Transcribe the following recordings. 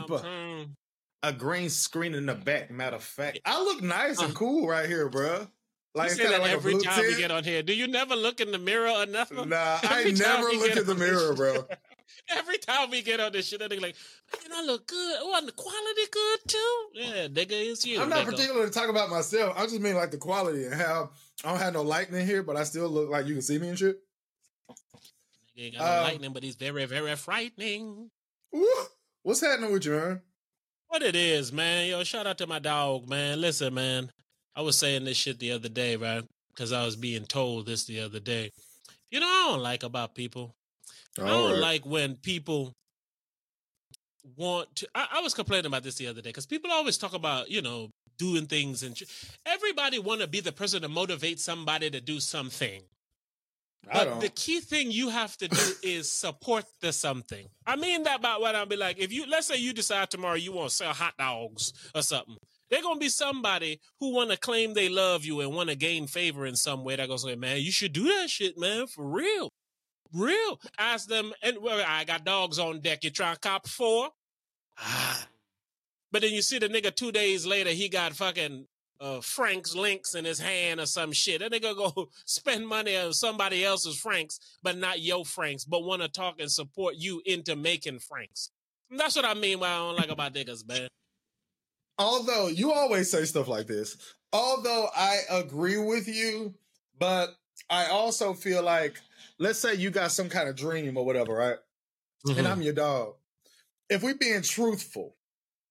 keep a a green screen in the back. Matter of fact, I look nice and uh. cool right here, bro. Like you say that like every time we get on here. Do you never look in the mirror or nothing? Nah, every I never look in the mirror, bro. every time we get on this shit, I think like, man, I look good. Oh, and the quality good too. Yeah, nigga, it's you. I'm not nigga. particular to talk about myself. I just mean like the quality and how I don't have no lighting in here, but I still look like you can see me and shit. Nigga ain't got no um, lightning, but he's very, very frightening. What's happening with you, man? What it is, man. Yo, shout out to my dog, man. Listen, man. I was saying this shit the other day, right? Because I was being told this the other day. You know, I don't like about people. All I don't right. like when people want to. I, I, was complaining about this the other day because people always talk about, you know, doing things and everybody want to be the person to motivate somebody to do something. But the key thing you have to do is support the something. I mean that by what I'll be like. If you let's say you decide tomorrow you want to sell hot dogs or something, they're gonna be somebody who want to claim they love you and want to gain favor in some way. That goes like, man, you should do that shit, man, for real, real. Ask them, and well, I got dogs on deck. You trying to cop four? Ah. But then you see the nigga two days later, he got fucking uh, Frank's links in his hand or some shit. That nigga go spend money on somebody else's Franks, but not your Franks, but want to talk and support you into making Franks. that's what I mean. What I don't like about niggas, man. Although you always say stuff like this, although I agree with you, but I also feel like, let's say you got some kind of dream or whatever, right? Mm-hmm. And I'm your dog. If we being truthful,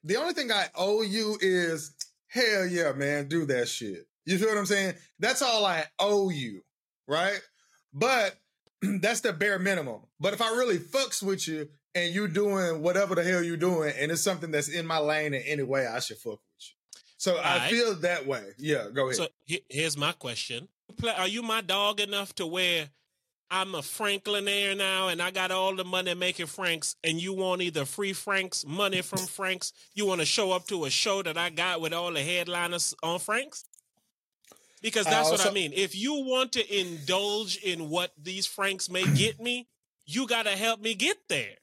the only thing I owe you is hell yeah, man, do that shit. You feel what I'm saying? That's all I owe you, right? But that's the bare minimum. But if I really fucks with you and you doing whatever the hell you doing, and it's something that's in my lane in any way, I should fuck with you. So all I right. feel that way. Yeah, go ahead. So here's my question: Are you my dog enough to where I'm a Franklinaire now and I got all the money making Franks and you want either free Franks, money from Franks, you want to show up to a show that I got with all the headliners on Franks? Because that's uh, what I mean. If you want to indulge in what these Franks may get me, you got to help me get there.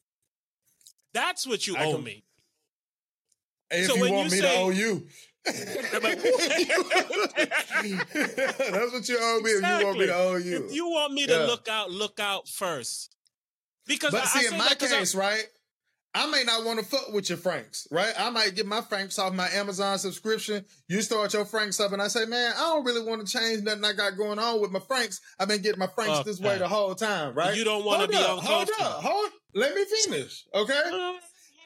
That's what you I owe can, me. If so you want you me say, to owe you, That's what you owe me exactly. if you want me to owe you. If you want me to yeah. look out, look out first. Because but I, see, I in my case, right? I may not want to fuck with your Franks, right? I might get my Franks off my Amazon subscription. You start your Franks up, and I say, man, I don't really want to change nothing I got going on with my Franks. I've been getting my Franks this way the whole time, right? You don't want to be up, Hold up, hold. Let me finish, okay? Uh,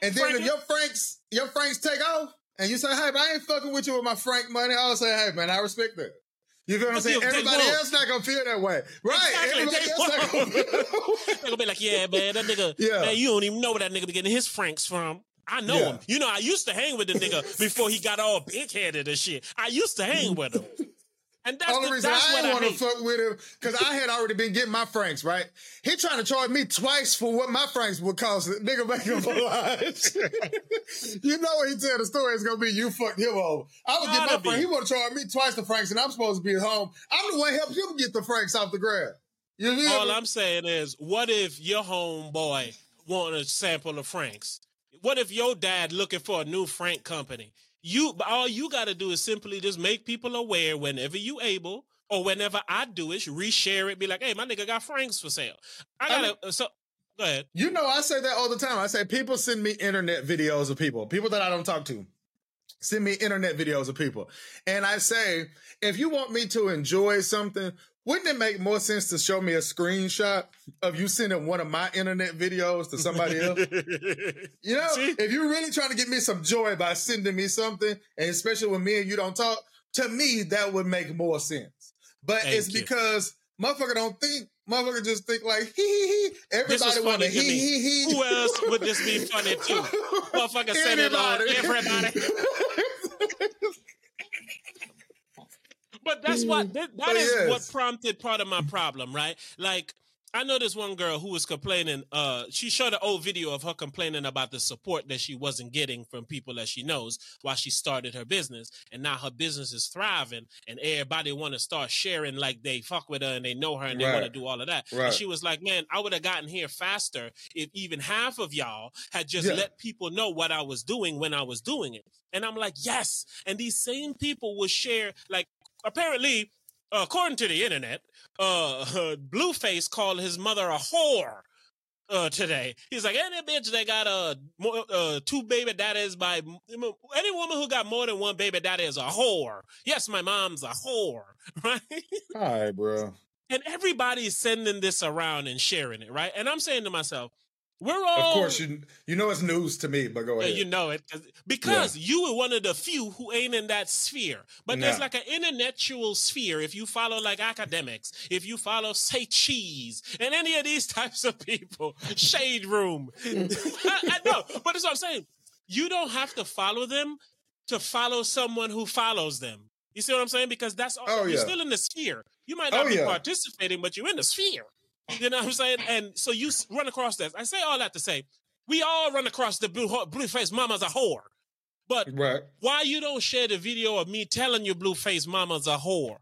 and then if your Franks, your Franks take off, and you say, hey, but I ain't fucking with you with my Frank money, I'll say, hey, man, I respect that. You feel what I'm saying? Everybody else not gonna feel that way, right? Exactly. Everybody else not gonna feel They're gonna be like, yeah, man, that nigga, yeah. man, you don't even know where that nigga be getting his Franks from. I know yeah. him. You know, I used to hang with the nigga before he got all big headed and shit. I used to hang with him. And that's Only the, reason that's I didn't want to fuck with him because I had already been getting my franks right. He trying to charge me twice for what my franks would cost. Nigga make him lies. you know when he tell the story, it's gonna be you fucked him over. I would get my franks. He want to charge me twice the franks, and I'm supposed to be at home. I'm the one helping him get the franks off the ground. You All me? I'm saying is, what if your homeboy want a sample of franks? What if your dad looking for a new frank company? You all you got to do is simply just make people aware whenever you able or whenever I do it, reshare it. Be like, hey, my nigga got franks for sale. I gotta. I mean, uh, so go ahead. You know, I say that all the time. I say people send me internet videos of people, people that I don't talk to. Send me internet videos of people, and I say, if you want me to enjoy something, wouldn't it make more sense to show me a screenshot of you sending one of my internet videos to somebody else? you know, See? if you're really trying to get me some joy by sending me something, and especially when me and you don't talk, to me, that would make more sense. But Thank it's you. because motherfucker don't think, motherfucker just think like, hee hee hee. Everybody want to hee hee hee. Who else would this be funny to? motherfucker send it on everybody. but that's what that, that is yeah. what prompted part of my problem, right? Like I know this one girl who was complaining. Uh, she showed an old video of her complaining about the support that she wasn't getting from people that she knows while she started her business, and now her business is thriving, and everybody want to start sharing like they fuck with her and they know her and they right. want to do all of that. Right. And she was like, "Man, I would have gotten here faster if even half of y'all had just yeah. let people know what I was doing when I was doing it." And I'm like, "Yes." And these same people will share like apparently according to the internet, uh, Blueface called his mother a whore. Uh, today he's like any bitch that got a uh, uh, two baby daddies by any woman who got more than one baby daddy is a whore. Yes, my mom's a whore, right? All right, bro. And everybody's sending this around and sharing it, right? And I'm saying to myself, we're all, of course, you you know it's news to me, but go ahead. you know it because yeah. you were one of the few who ain't in that sphere. But nah. there's like an intellectual sphere. If you follow like academics, if you follow say cheese and any of these types of people, shade room. I, I know, but that's what I'm saying. You don't have to follow them to follow someone who follows them. You see what I'm saying? Because that's all, oh, you're yeah. still in the sphere. You might oh, not oh, be yeah. participating, but you're in the sphere. You know what I'm saying? And so you run across that. I say all that to say, we all run across the blue blue face mama's a whore. But right. why you don't share the video of me telling you blue face mama's a whore?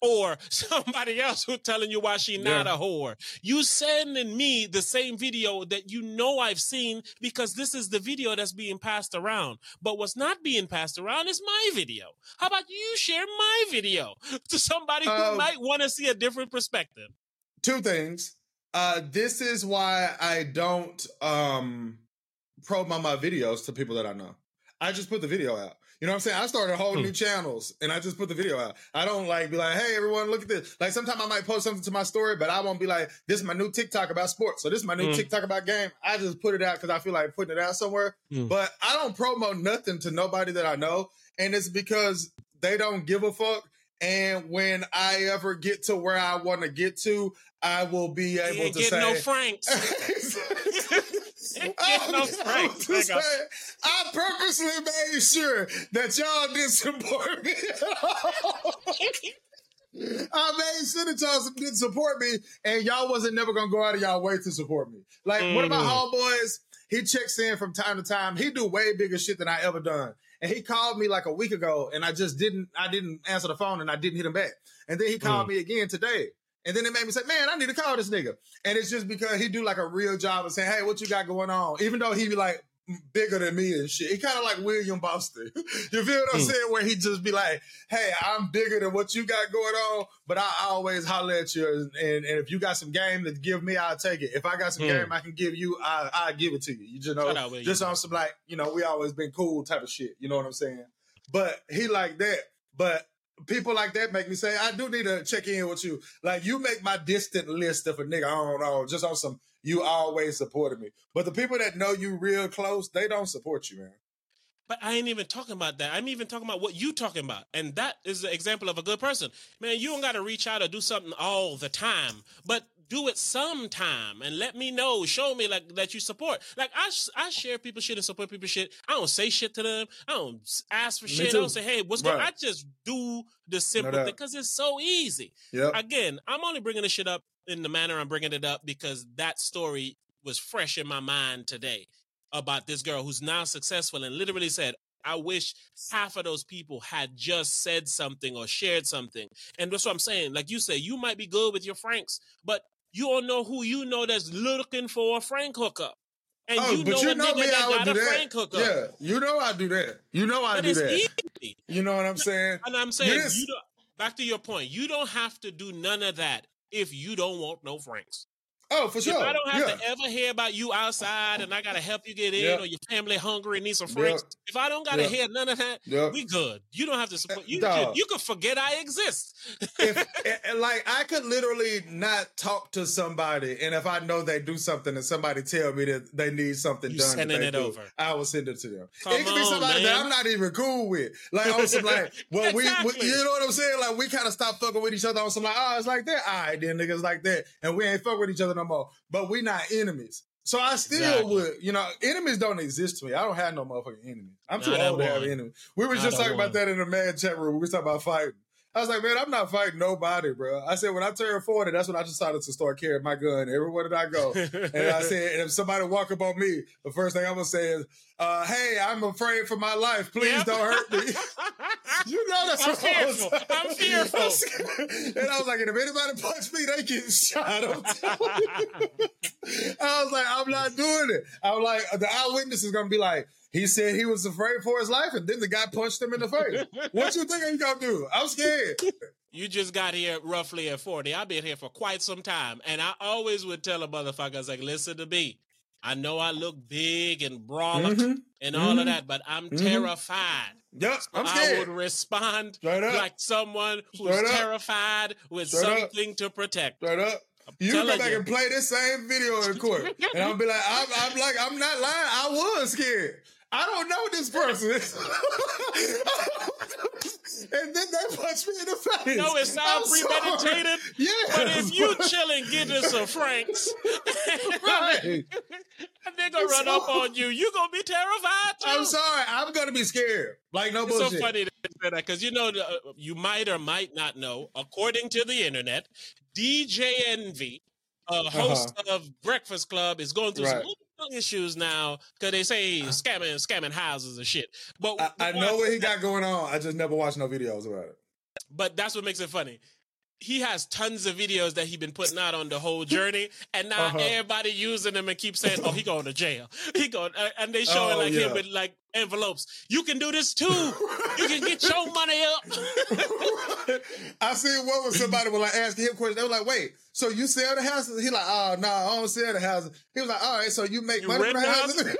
Or somebody else who telling you why she not yeah. a whore. You sending me the same video that you know I've seen because this is the video that's being passed around. But what's not being passed around is my video. How about you share my video to somebody who um, might want to see a different perspective? Two things. Uh, this is why I don't um promote my videos to people that I know. I just put the video out. You know what I'm saying? I started whole hmm. new channels and I just put the video out. I don't like be like, hey everyone, look at this. Like sometimes I might post something to my story, but I won't be like, this is my new TikTok about sports. So this is my new hmm. TikTok about game. I just put it out because I feel like putting it out somewhere. Hmm. But I don't promote nothing to nobody that I know. And it's because they don't give a fuck. And when I ever get to where I want to get to, I will be able to say no Franks. I, no Franks. I purposely made sure that y'all didn't support me. I made sure that y'all didn't support me, and y'all wasn't never gonna go out of y'all way to support me. Like mm. one of my homeboys, he checks in from time to time. He do way bigger shit than I ever done. And he called me like a week ago, and I just didn't. I didn't answer the phone, and I didn't hit him back. And then he called mm. me again today. And then it made me say, man, I need to call this nigga. And it's just because he do like a real job of saying, hey, what you got going on? Even though he be like bigger than me and shit. He kind of like William Boston. you feel what I'm mm. saying? Where he just be like, hey, I'm bigger than what you got going on, but I, always holler at you. And, and, if you got some game to give me, I'll take it. If I got some mm. game I can give you, I, I'll give it to you. You just know, out, just on some like, you know, we always been cool type of shit. You know what I'm saying? But he like that. But people like that make me say, I do need to check in with you. Like you make my distant list of a nigga, I don't know, just on some you always supported me. But the people that know you real close, they don't support you, man. But I ain't even talking about that. I'm even talking about what you talking about. And that is the example of a good person. Man, you don't got to reach out or do something all the time. But do it sometime and let me know. Show me like that you support. Like I, I share people shit and support people shit. I don't say shit to them. I don't ask for shit. I don't say, hey, what's right. going? I just do the simple thing because it's so easy. Yeah. Again, I'm only bringing this shit up in the manner I'm bringing it up because that story was fresh in my mind today about this girl who's now successful and literally said, I wish half of those people had just said something or shared something. And that's what I'm saying. Like you say, you might be good with your Franks, but you don't know who you know that's looking for a Frank hookup. And oh, you know, you know me, I would do that. Yeah, you know I do that. You know I but do that. Easy. You know what I'm saying? And I'm saying, you back to your point, you don't have to do none of that if you don't want no Franks. Oh, for sure. If I don't have yeah. to ever hear about you outside and I gotta help you get in yep. or your family hungry and need some friends, yep. if I don't gotta yep. hear none of that, we good. You don't have to support you could, you could forget I exist. if, like I could literally not talk to somebody and if I know they do something and somebody tell me that they need something you done, sending it do, over. I will send it to them. Come it could be somebody that I'm not even cool with. Like on some like, well, exactly. we, we, you know what I'm saying? Like we kind of stop fucking with each other on some like, oh, it's like that. All right, then niggas like that, and we ain't fuck with each other no more. But we not enemies. So I still exactly. would, you know, enemies don't exist to me. I don't have no motherfucking enemies. I'm too old to have enemies. We were just talking about that in the mad chat room. We were talking about fighting. I was like, man, I'm not fighting nobody, bro. I said, when I turned 40, that's when I decided to start carrying my gun everywhere that I go. and I said, and if somebody walk up on me, the first thing I'm gonna say is, uh, hey, I'm afraid for my life. Please yep. don't hurt me. you know that's I'm what fearful. I I'm fearful. and I was like, and if anybody punch me, they get shot. I was like, I'm not doing it. I was like, the eyewitness is gonna be like, he said he was afraid for his life, and then the guy punched him in the face. what you think he's gonna do? I'm scared. You just got here roughly at 40. I've been here for quite some time. And I always would tell a motherfucker, I was like, listen to me. I know I look big and brolic mm-hmm. and all mm-hmm. of that, but I'm mm-hmm. terrified. Yep, I'm scared. I would respond like someone who's Straight terrified up. with Straight something up. to protect. Straight up. You come back you. and play this same video in court, and I'll be like, I'm, I'm like, I'm not lying. I was scared. I don't know this person. and then they punch me in the face. No, it sounds premeditated. Yeah. But if you chilling getting some franks, right. they gonna run up on you. You gonna be terrified too. I'm sorry. I'm gonna be scared. Like no it's bullshit. so funny that they say that because you know uh, you might or might not know. According to the internet, DJ Envy, a host uh-huh. of Breakfast Club, is going through right. some issues now because they say uh, scamming scamming houses and shit. But I, I know what he got going on. I just never watched no videos about it. But that's what makes it funny he has tons of videos that he been putting out on the whole journey, and now uh-huh. everybody using them and keep saying, "Oh, he going to jail. He going," uh, and they showing oh, like yeah. him with like envelopes. You can do this too. you can get your money up. I seen one with somebody was like asking him questions. They were like, "Wait, so you sell the houses?" He like, "Oh no, I don't sell the houses." He was like, "All right, so you make you money from the houses?"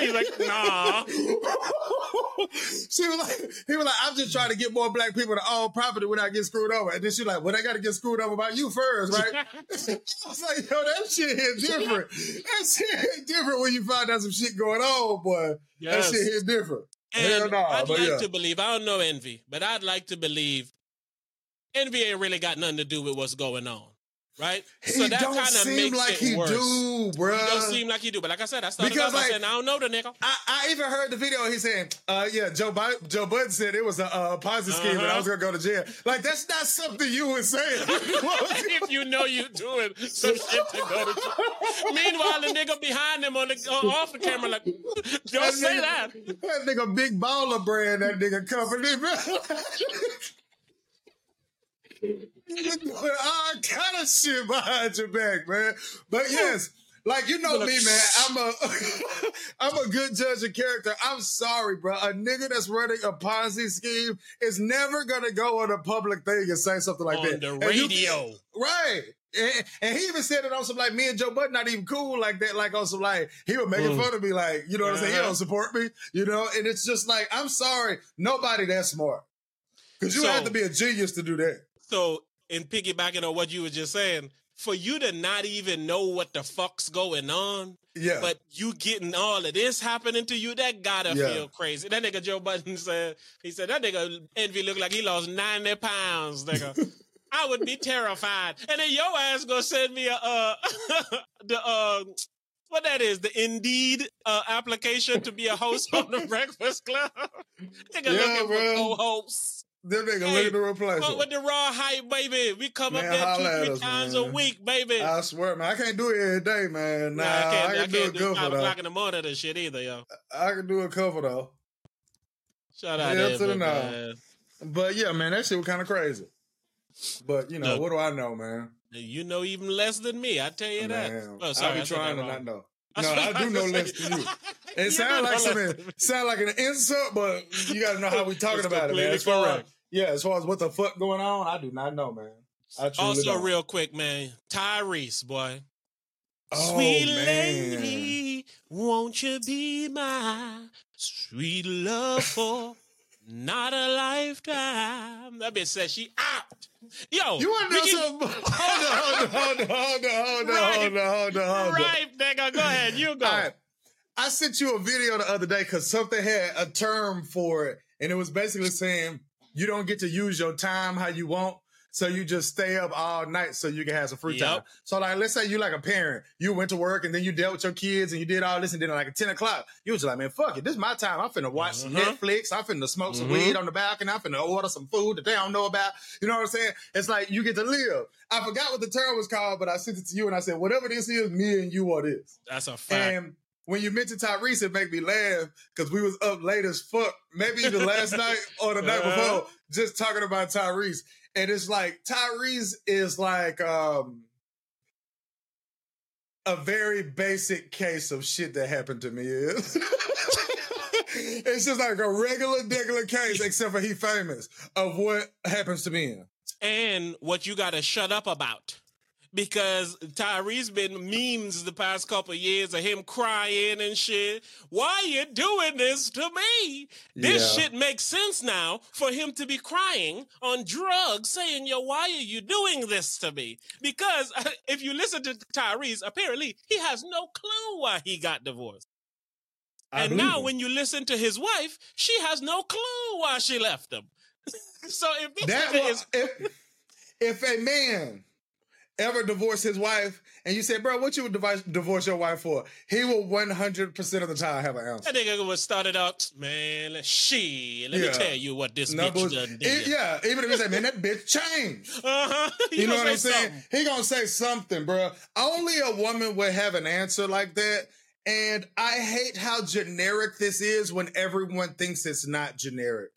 He's like, "Nah." she was like, he was like, I'm just trying to get more black people to own property without getting screwed over. And then she like, well, they got to get screwed over by you first, right? I was like, yo, that shit is different. that shit is different when you find out some shit going on, boy. Yes. That shit is different. And nah, I'd like yeah. to believe, I don't know Envy, but I'd like to believe Envy ain't really got nothing to do with what's going on right? He so that kind of makes like it he worse. do, bro. He don't seem like he do, but like I said, I started because like, saying I don't know the nigga. I, I even heard the video. He saying, uh, "Yeah, Joe Biden, Joe Budden said it was a uh, Ponzi scheme, uh-huh. and I was gonna go to jail." Like that's not something you would say if you know you doing some shit to go to jail. Meanwhile, the nigga behind him on the uh, off the camera, like, don't that say nigga, that. That nigga big baller brand. That nigga company, bro all kind of shit behind your back, man. But yes, like you know me, man. I'm a I'm a good judge of character. I'm sorry, bro. A nigga that's running a Ponzi scheme is never gonna go on a public thing and say something like on that. The radio, you, right? And, and, he even said it on some like me and Joe Budden not even cool like that. Like on some like he was making mm. fun of me, like you know what. I'm saying. He uh-huh. don't support me, you know. And it's just like I'm sorry, nobody that smart because you so, have to be a genius to do that. So and piggybacking on what you were just saying, for you to not even know what the fuck's going on, yeah, but you getting all of this happening to you, that gotta yeah. feel crazy. That nigga Joe Budden said, he said that nigga Envy looked like he lost ninety pounds, nigga. I would be terrified, and then your ass gonna send me a uh, the uh what that is, the Indeed uh, application to be a host on the Breakfast Club. Nigga yeah, looking bro. for co-hosts. Them nigga hey, looking to replace Fuck with the raw hype, baby. We come man, up there two, three us, times man. a week, baby. I swear, man. I can't do it every day, man. Nah, nah I can't, I can I do can't do, a couple, o'clock in the morning and shit either, yo. I can do a couple, though. Shout out yeah, to the now. But yeah, man, that shit was kind of crazy. But, you know, what do I know, man? You know even less than me, I tell you man, that. Oh, sorry, I be trying to not know. No, I do know less than you. It sounds like some sound like an insult, but you got to know how we talking about it, man. As far, yeah, as far as what the fuck going on, I do not know, man. also, don't. real quick, man, Tyrese, boy. Oh, Sweet man. lady, won't you be my sweet love for not a lifetime? That bitch said she out. Yo, you want to know something? Hold on, hold on, hold on, hold on, hold on, hold on, hold on. Right, nigga, go ahead, you go. All right. I sent you a video the other day because something had a term for it, and it was basically saying you don't get to use your time how you want. So you just stay up all night so you can have some free Yep. time. So like, let's say you like a parent, you went to work and then you dealt with your kids and you did all this and then like at 10 o'clock, you was like, man, fuck it. This is my time. I'm finna watch some Mhm. Netflix. I'm finna smoke some Mhm. weed on the balcony. I'm finna order some food that they don't know about. You know what I'm saying? It's like you get to live. I forgot what the term was called, but I sent it to you and I said, whatever this is, me and you are this. That's a fact. And when you mentioned Tyrese, it make me laugh because we was up late as fuck, maybe even last night or the night Uh-huh. before, just talking about Tyrese. And it's like Tyrese is like um a very basic case of shit that happened to me is. it's just like a regular, regular case, except for he famous of what happens to me. and what you got to shut up about. Because Tyrese been memes the past couple years of him crying and shit. Why are you doing this to me? This Yeah. shit makes sense now for him to be crying on drugs, saying, "Yo, why are you doing this to me?" Because if you listen to Tyrese, apparently he has no clue why he got divorced. I and now, him. when you listen to his wife, she has no clue why she left him. so if this That was, is if, if a man ever divorced his wife and you say, bro, what you would divorce, divorce your wife for? He will 100% of the time have an answer. That nigga was started out, man. She, let Yeah. me tell you what this No bitch done did. yeah, even if he said, man, that bitch changed. Uh-huh. You, know what I'm saying? something. He gonna say something, bro. Only a woman would have an answer like that. And I hate how generic this is when everyone thinks it's not generic.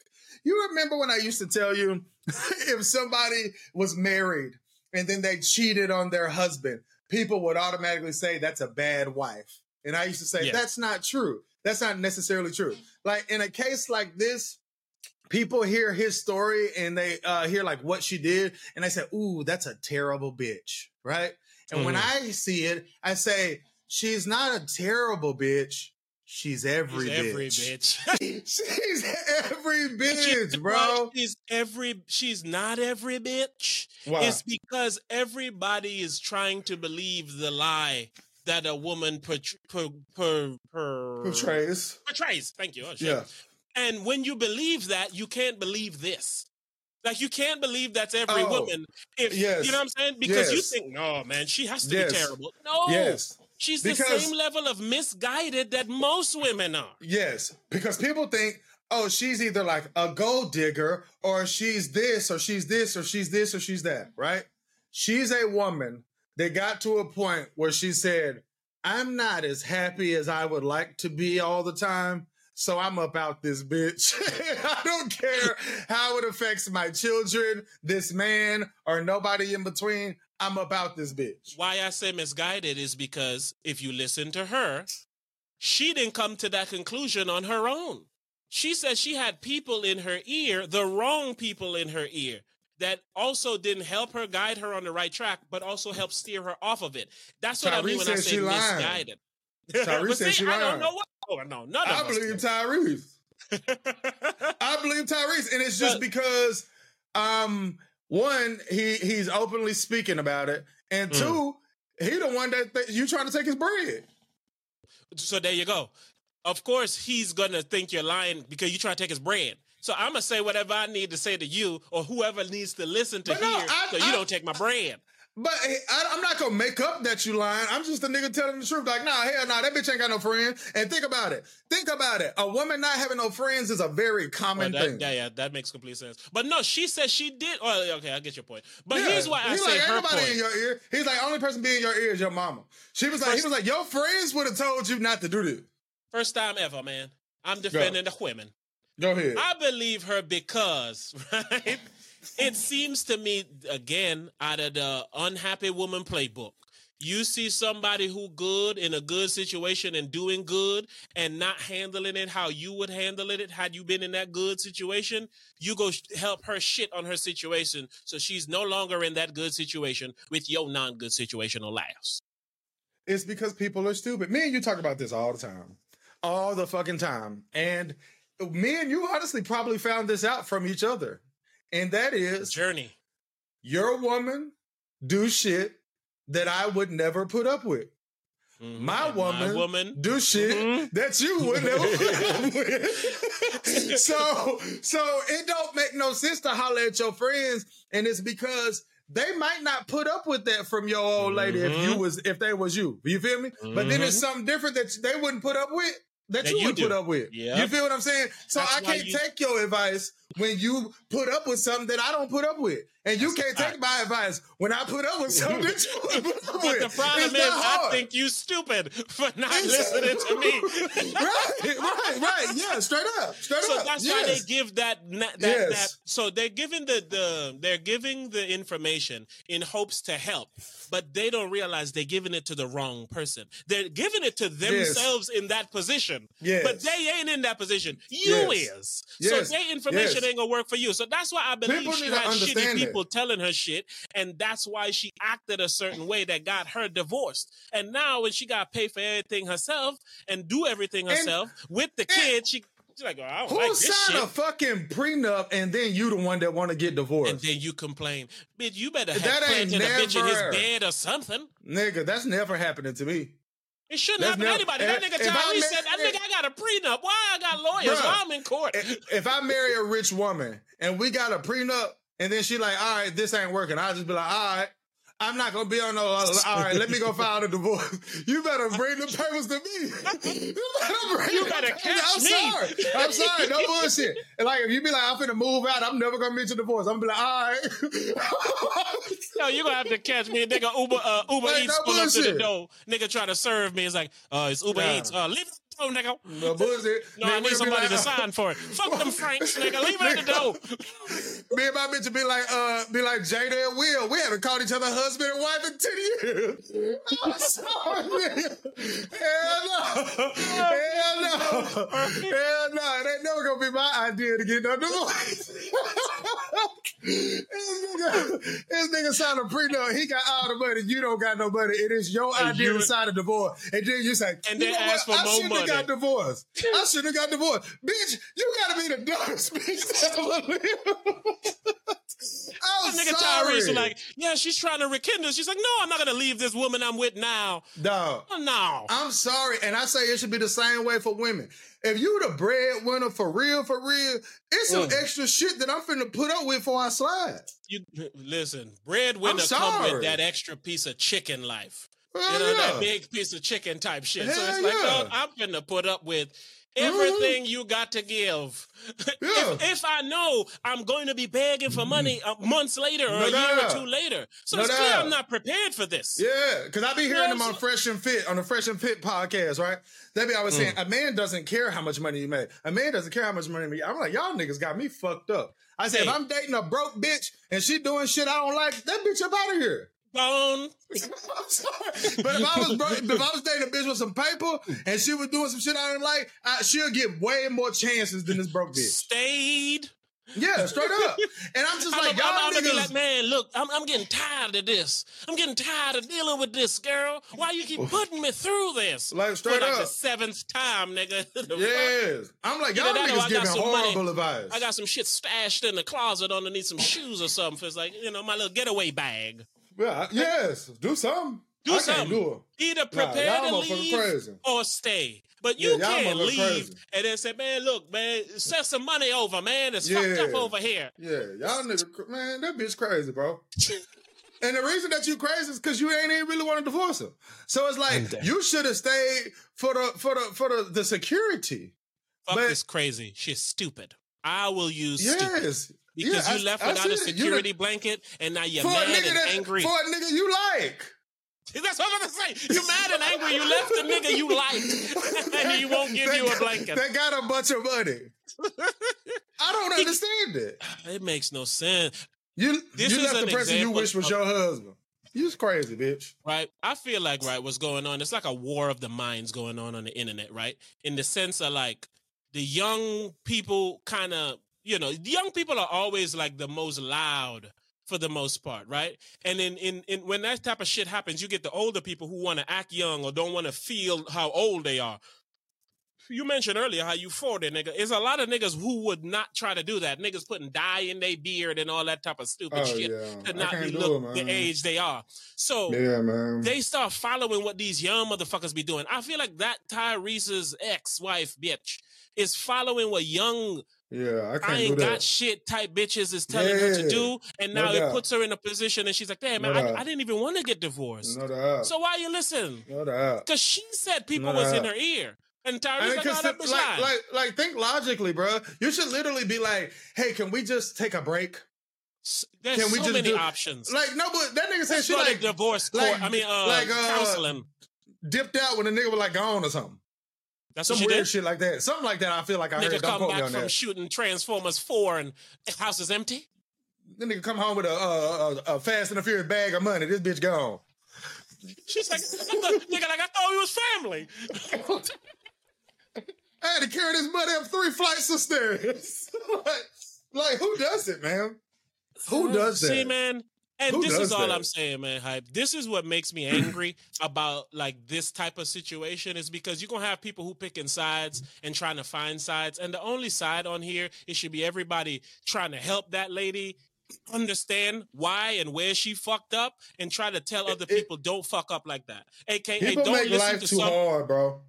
You remember when I used to tell you if somebody was married and then they cheated on their husband, people would automatically say that's a bad wife. And I used to say Yes. that's not true. That's not necessarily true. Like in a case like this, people hear his story and they uh, hear like what she did and they say, "Ooh, that's a terrible bitch," right? And when Mhm. I see it, I say, "She's not a terrible bitch. She's every She's every bitch. bitch. She's every bitch, bro." She's every. She's not every bitch. Why? It's because everybody is trying to believe the lie that a woman per, per, per, per, Portrays. portrays. Thank you. Oh, shit. Yeah. And when you believe that, you can't believe this. Like you can't believe that's every Oh, woman. If yes, you know what I'm saying, because you think, no, man, she has to Yes. be terrible. No, Yes. She's the same level of misguided that most women are. Yes, because people think, oh, she's either like a gold digger or she's this or she's this or she's this or she's that, right? She's a woman that got to a point where she said, I'm not as happy as I would like to be all the time. So I'm about this bitch. I don't care how it affects my children, this man, or nobody in between. I'm about this bitch. Why I say misguided is because if you listen to her, she didn't come to that conclusion on her own. She says she had people in her ear, the wrong people in her ear, that also didn't help her guide her on the right track, but also help steer her off of it. That's what I mean when I say she misguided. Tyrese see, she I don't know what. Oh no, none of I believe. Tyrese. I believe Tyrese, and it's just But- because, um, one, he he's openly speaking about it, and Mm. two, he the one that, that you trying to take his bread. So there you go. Of course, he's gonna think you're lying because you try to take his bread. So I'm gonna say whatever I need to say to you or whoever needs to listen to But no, hear, I- so you I- don't take my bread. But hey, I, I'm not gonna make up that you lying. I'm just a nigga telling the truth. Like, nah, hell nah, that bitch ain't got no friends. And think about it. Think about it. A woman not having no friends is a very Well, common that, thing. yeah, yeah, that makes complete sense. But no, she said she did. Oh, well, okay, I get your point. But Yeah. here's why I He's say like, her nobody point. in your ear. He's like, only person being in your ear is your mama. She was like, he was like, your friends would have told you not to do this. First time ever, man. I'm defending the women. Go ahead. I believe her because, right? It seems to me, again, out of the unhappy woman playbook. You see somebody who good in a good situation and doing good and not handling it how you would handle it had you been in that good situation, you go help her shit on her situation so she's no longer in that good situation with your non-good situational lives. It's because people are stupid. Me and you talk about this all the time. All the fucking time. And me and you honestly probably found this out from each other. And that is Journey. your woman do shit that I would never put up with. Mhm. My woman, woman. do shit Mhm. that you would never put up with. so so it don't make no sense to holler at your friends and it's because they might not put up with that from your old lady if you Mhm. was if they was you. You feel me? But then it's Mhm. something different that they wouldn't put up with that, That you, you would put up with. Yeah. You feel what I'm saying? So That's I can't you- take your advice when you put up with something that I don't put up with. And you can't take my advice when I put up with something that you put up But with. the problem is, I think you stupid for not listening to me. right, right, right. Yeah, straight up. Straight so up. that's why they give that that, Yes. that so they're giving the, the they're giving the information in hopes to help but they don't realize they're giving it to the wrong person they're giving it to themselves in that position Yes. but they ain't in that position you Yes. is Yes. so their information Yes. ain't gonna work for you so that's why i believe People she had shitty people telling her shit and that's why she acted a certain way that got her divorced and now when she got to pay for everything herself and do everything And- herself with the kid she She's like, oh, I don't Who like signed shit. a fucking prenup and then you the one that want to get divorced? And then you complain, bitch. You better have That ain't planted a bitch in never- his bed or something. Nigga, that's never happening to me. It shouldn't That's happen to anybody. That nigga I Tyrese said, "That nigga, I got a prenup. Why I got lawyers? Bruh. Why I'm in court?" If if I marry a rich woman and we got a prenup and then she like, all right, this ain't working, I'll just be like, all right. I'm not gonna be on no. All right, let me go file a divorce. You better bring the papers to me. You better bring. You the better catch I'm me. sorry. I'm sorry. No bullshit. And like if you be like, I'm finna move out, I'm never gonna mention divorce. I'm gonna be like, all right. Yo, you gonna have to catch me, nigga. Uber, uh, Uber Like, Eats no pull up to the door. Nigga try to serve me. It's like, uh, it's Uber Nah. Eats. Uh, leave alone, nigga. no bullshit. No, I need somebody like, to sign for it. Fuck them Franks, nigga. Leave it at the door. Me and my bitch be like, uh, be like Jada and Will. We haven't called each other husband and wife in 10 years. I'm sorry, nigga. Hell no. Hell no. Hell no. It ain't never gonna be my idea to get no divorce. this nigga, this nigga signed a prenup. He got all the money. You don't got no money. It is your idea to sign a divorce. And then you say, And you then ask what? for I more shouldn't have got divorced. I shouldn't have got divorced. Bitch, you gotta be the dumbest bitch ever live. I'm Nigga sorry. Tyrese like, yeah, she's trying to rekindle. She's like, no, I'm not gonna leave this woman I'm with now. Dog. Oh, no. I'm sorry, and I say it should be the same way for women. If you the breadwinner for real, for real, it's some Mm. extra shit that I'm finna put up with before I slide. You listen, breadwinner come with that extra piece of chicken life. Hell you know, yeah. that big piece of chicken type shit. so it's like, yeah. dog, I'm finna put up with everything you got to give. Yeah. if, if I know I'm going to be begging for money uh, months later or No a year or two later. So No it's clear. I'm not prepared for this. Yeah, because I be hearing them on Fresh and Fit, on the Fresh and Fit podcast, right? They be always saying, Mm. a man doesn't care how much money you make. A man doesn't care how much money you make. I'm like, y'all niggas got me fucked up. I said, Hey. if I'm dating a broke bitch and she doing shit I don't like, that bitch up out of here. Sorry. But if I was if I was dating a bitch with some paper and she was doing some shit I didn't like, I, she'll get way more chances than this broke bitch. Stayed. Yeah, straight up. And I'm just I'm, like, a, y'all I'm, niggas. like, man, look, I'm, I'm getting tired of this. I'm getting tired of dealing with this, girl. Why you keep putting me through this? Like, For straight like the up. seventh time, nigga. The? Yes. I'm like, y'all Either that niggas giving some money. horrible advice. I got some shit stashed in the closet underneath some shoes or something. It's like, you know, my little getaway bag. Yeah, yes. Do something. Do I something. do it. Either prepare y'all to leave or stay. But you Yeah, can't leave crazy. and then say, man, look, man, send some money over, man. It's fucked up over here. Yeah, y'all niggas, cr- man, that bitch crazy, bro. And the reason that you crazy is because you ain't even really want to divorce her. So it's like you should have stayed for the for the for the, the security. Fuck But- this crazy. She's stupid. I will use stupid. Because Yeah, you I- left I without a it. You security blanket and now you're mad and that angry. for a nigga you like. That's what I'm gonna say. You mad and angry. You left the nigga you liked, and he won't give you a blanket. That got a bunch of money. I don't understand it. It makes no sense, You This you is left the person you wish was of- your husband. You's crazy, bitch. right? I feel like right, what's going on? It's like a war of the minds going on on the internet, right? In the sense of like the young people, kind of, you know, young people are always like the most loud for the most part, right? And in, in, in when that type of shit happens, you get the older people who want to act young or don't want to feel how old they are. You mentioned earlier how you 40, nigga. There's a lot of niggas who would not try to do that. Niggas putting dye in their beard and all that type of stupid Oh shit yeah, to not be look it, the age they are. So Yeah, man. they start following what these young motherfuckers be doing. I feel like that Tyrese's ex-wife bitch is following what young Yeah, I can't I do ain't that. got shit type bitches is telling her to do, and no now it puts her in a position, and she's like, "Damn, man, No I. I didn't even want to get divorced. No doubt. So why you listen? no doubt. Because she said people No was in her ear, and Tyree's I mean, like, 'cause "Oh, that like, like, like, think logically, bro. You should literally be like, "Hey, can we just take a break?" There's can we so just many do- options. Like, no, but that nigga said she go like divorce court. like- I mean, uh, like, uh, counseling. dipped out when the nigga was like gone or something. That's Some weird did. shit like that. Something like that. I feel like I Nigga heard. Don't come back on from that. shooting Transformers Four, and the house is empty. The nigga come home with a, a, a, a Fast and the Furious bag of money. This bitch gone. She's like, nigga, like I thought we was family. I had to carry this money up three flights of stairs. like, like, who does it, man? Who uh, does that? See, man. And Who this is all that? I'm saying, man. Hype. This is what makes me angry about like this type of situation is because you're gonna have people who picking sides and trying to find sides, and the only side on here it should be everybody trying to help that lady understand why and where she fucked up, and try to tell other it- people don't fuck up like that. AKA People don't make listen life to too some hard, bro.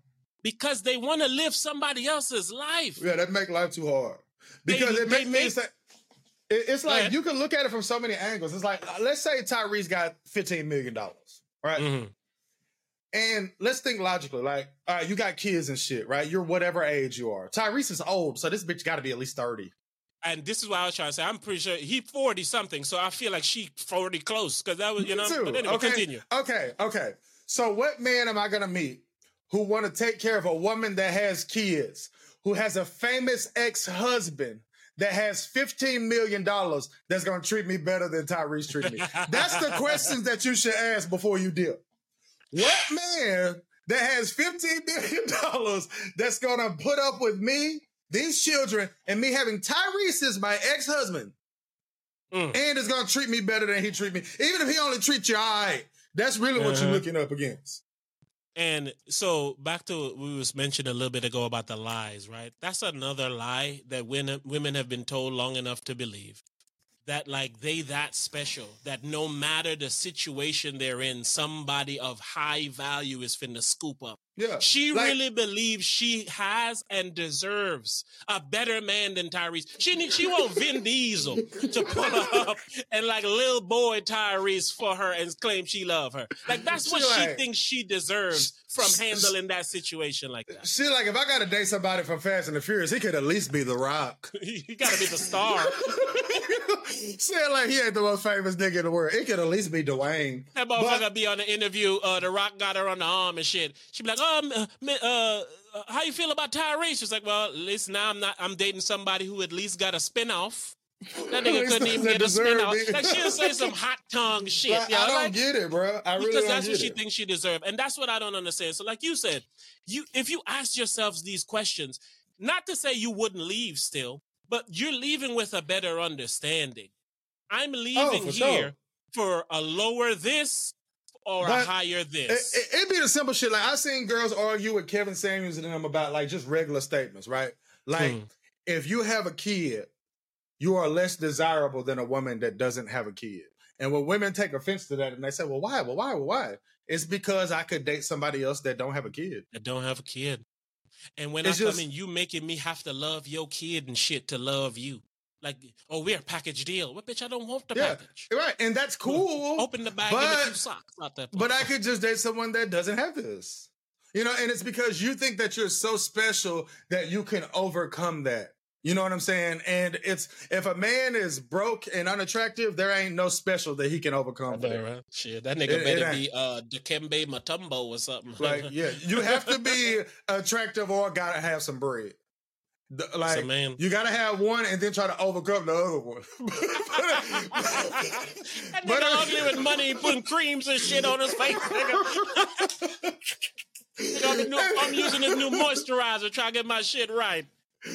because they want to live somebody else's life. Yeah, that make life too hard. They- Because it they makes make- me say, it- it's like you can look at it from so many angles. It's like, uh, let's say Tyrese got $15 million, right? Mhm. And let's think logically. Like, all right, you got kids and shit, right? You're whatever age you are. Tyrese is old, so this bitch got to be at least 30. And this is what I was trying to say. I'm pretty sure he 40 something, so I feel like she 40 close because that was, you Me know. too. But anyway, okay. continue. Okay, okay. So what man am I gonna meet who want to take care of a woman that has kids, who has a famous ex-husband that has $15 million that's gonna treat me better than Tyrese treated me? That's the questions that you should ask before you deal. What man that has $15 million that's gonna put up with me, these children, and me having Tyrese as my ex-husband? Mm. and is gonna treat me better than he treat me. Even if he only treats you all right, that's really what you're Uh-huh. looking up against. And so back to we was mentioning a little bit ago about the lies, right? That's another lie that women have been told long enough to believe. That like they that special, that no matter the situation they're in, somebody of high value is finna scoop up. Yeah. She Like- really believes she has and deserves a better man than Tyrese. She need, she want Vin Diesel to pull her up and like little boy Tyrese for her and claim she love her. Like that's what She she like- thinks she deserves from handling that situation like that. Shit, like if I gotta date somebody from Fast and the Furious, he could at least be The Rock. he gotta be the star. Saying like he ain't the most famous nigga in the world. It could at least be Dwayne. That motherfucker be on the interview. Uh, the Rock got her on the arm and shit. She be like, "Um, uh, uh, uh, how you feel about Tyrese?" She's like, "Well, at least now I'm not. I'm dating somebody who at least got a spinoff." That nigga couldn't even get a spinoff. it. Like she'll say some hot tongue shit. Like, yo, I don't like- get it, bro. I really because that's what she it. thinks she deserves, and that's what I don't understand. So, like you said, you if you ask yourselves these questions, not to say you wouldn't leave still, but you're leaving with a better understanding. I'm leaving Oh, for here sure. for a lower this or a But higher It, this. it, it'd be the simple shit. Like I seen girls argue with Kevin Samuels and them about like just regular statements, right? Like Hmm. if you have a kid, you are less desirable than a woman that doesn't have a kid. And when women take offense to that and they say, "Well, why? Well, why? Well, why?" It's because I could date somebody else that don't have a kid. I don't have a kid. And when It's I come just- in, you making me have to love your kid and shit to love you. Like, oh, we're a package deal. What bitch? I don't want the Yeah. package. Right, and that's cool. Open the bag, but- two socks out there. But I could just date someone that doesn't have this. You know, and it's because you think that you're so special that you can overcome that. You know what I'm saying? And it's if a man is broke and unattractive, there ain't no special that he can overcome. know, that. right? Shit, that nigga It- it better ain't. be uh Dikembe Mutombo or something. Like, yeah, you have to be attractive or gotta have some bread. The- like, man. you gotta have one and then try to overcome the other one. that But, nigga uh, ugly with money, putting creams and shit on his face. Nigga. Nigga, I'm, new- I'm using this new moisturizer trying to get my shit right.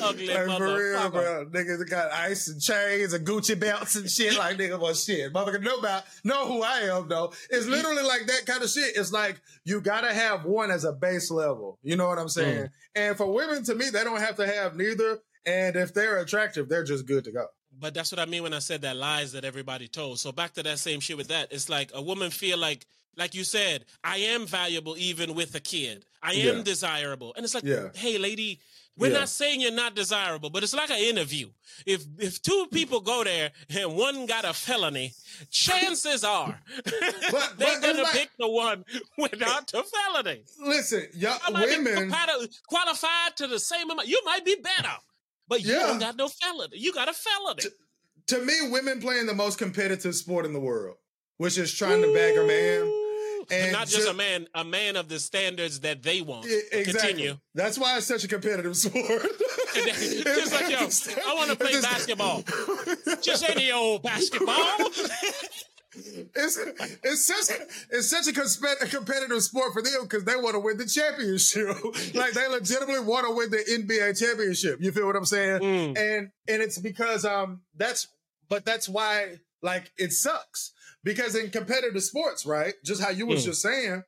Ugly Like for real, bro. Niggas got ice and chains and Gucci belts and shit. Like nigga, well, shit. Motherfucker know about know who I am though. It's literally like that kind of shit. It's like you gotta have one as a base level. You know what I'm saying? Mm. And for women, to me, they don't have to have neither. And if they're attractive, they're just good to go. But that's what I mean when I said that lies that everybody told. So back to that same shit with that. It's like a woman feel like, like you said, I am valuable even with a kid. I am Yeah. desirable. And it's like, Yeah. hey, lady, We're Yeah. not saying you're not desirable, but it's like an interview. If if two people go there and one got a felony, chances are But- they're but gonna like- pick the one without the felony. Listen, y'all I might be women. qualified to the same amount. You might be better, but you Yeah. don't got no felony. You got a felony. To me, women playing the most competitive sport in the world, which is trying to bag a man. And not just ju- a man, a man of the standards that they want. Exactly. Continue. That's why it's such a competitive sport. Just like, yo, I wanna play basketball. Just any old basketball. It's it's such it's such a, conspe- a competitive sport for them because they want to win the championship. like they legitimately want to win the NBA championship. You feel what I'm saying? Mm. And and it's because um that's but that's why like it sucks because in competitive sports, right? Just how you was Mm. just saying,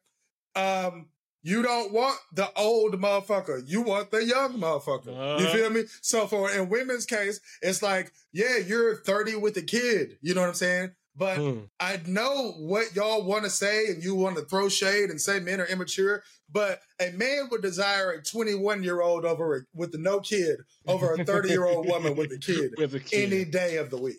um. You don't want the old motherfucker. You want the young motherfucker. You Uh-huh. feel me? So for in women's case, it's like, yeah, you're 30 with a kid. You know what I'm saying? But Mm. I know what y'all want to say and you want to throw shade and say men are immature, but a man would desire a 21 year old over a, with the no kid over a 30 year old woman with a kid With a kid. any day of the week.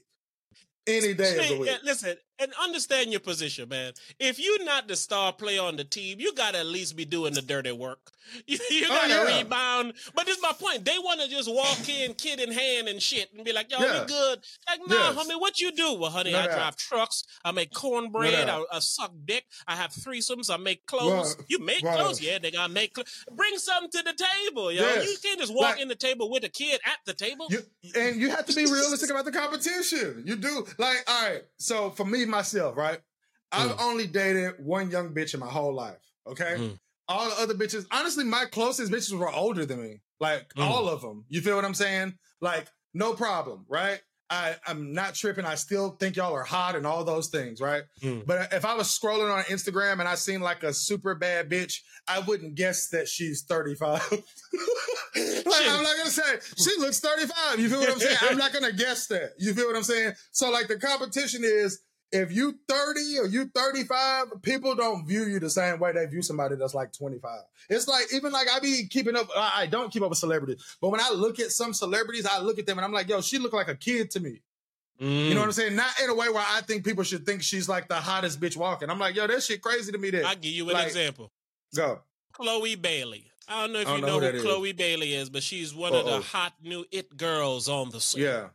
Any day of the week. yeah, listen, and understand your position, man. If you're not the star player on the team, you gotta at least be doing the dirty work. You, you Oh, gotta yeah. rebound. But this is my point. They want to just walk in, kid in hand and shit, and be like, "Yo, Yeah. we good." Like, nah, Yes. homie, what you do? Well, honey, No I doubt. drive trucks. I make cornbread. I. I suck dick. I have threesomes. I make clothes. You make clothes? Yeah, they gotta make. Cl- Bring something to the table, yo. Yes. You can't just walk Like- in the table with a kid at the table. You, and you have to be realistic about the competition. You do. Like, all right. So for me, myself, right? I've Mm. only dated one young bitch in my whole life. Okay. Mm. All the other bitches, honestly, my closest bitches were older than me. Like Mm. all of them. You feel what I'm saying? Like, no problem, right? I, I'm not tripping. I still think y'all are hot and all those things, right? Mm. But if I was scrolling on Instagram and I seen like a super bad bitch, I wouldn't guess that she's 35. like, I'm not gonna say she looks 35. You feel what I'm saying? I'm not gonna guess that. You feel what I'm saying? So like the competition is if you 30 or you 35, people don't view you the same way they view somebody that's like 25. It's like even like I be keeping up. I, don't keep up with celebrities, but when I look at some celebrities, I look at them and I'm like, yo, she look like a kid to me. You know what I'm mm. saying? Not in a way where I think people should think she's like the hottest bitch walking. I'm like, yo, that shit crazy to me. That I'll give you an Like- example. go. Chloe Bailey. I don't know if you don't know, know who who Chloe Bailey is, but she's one of Uh-oh. the hot new it girls on the scene. Yeah,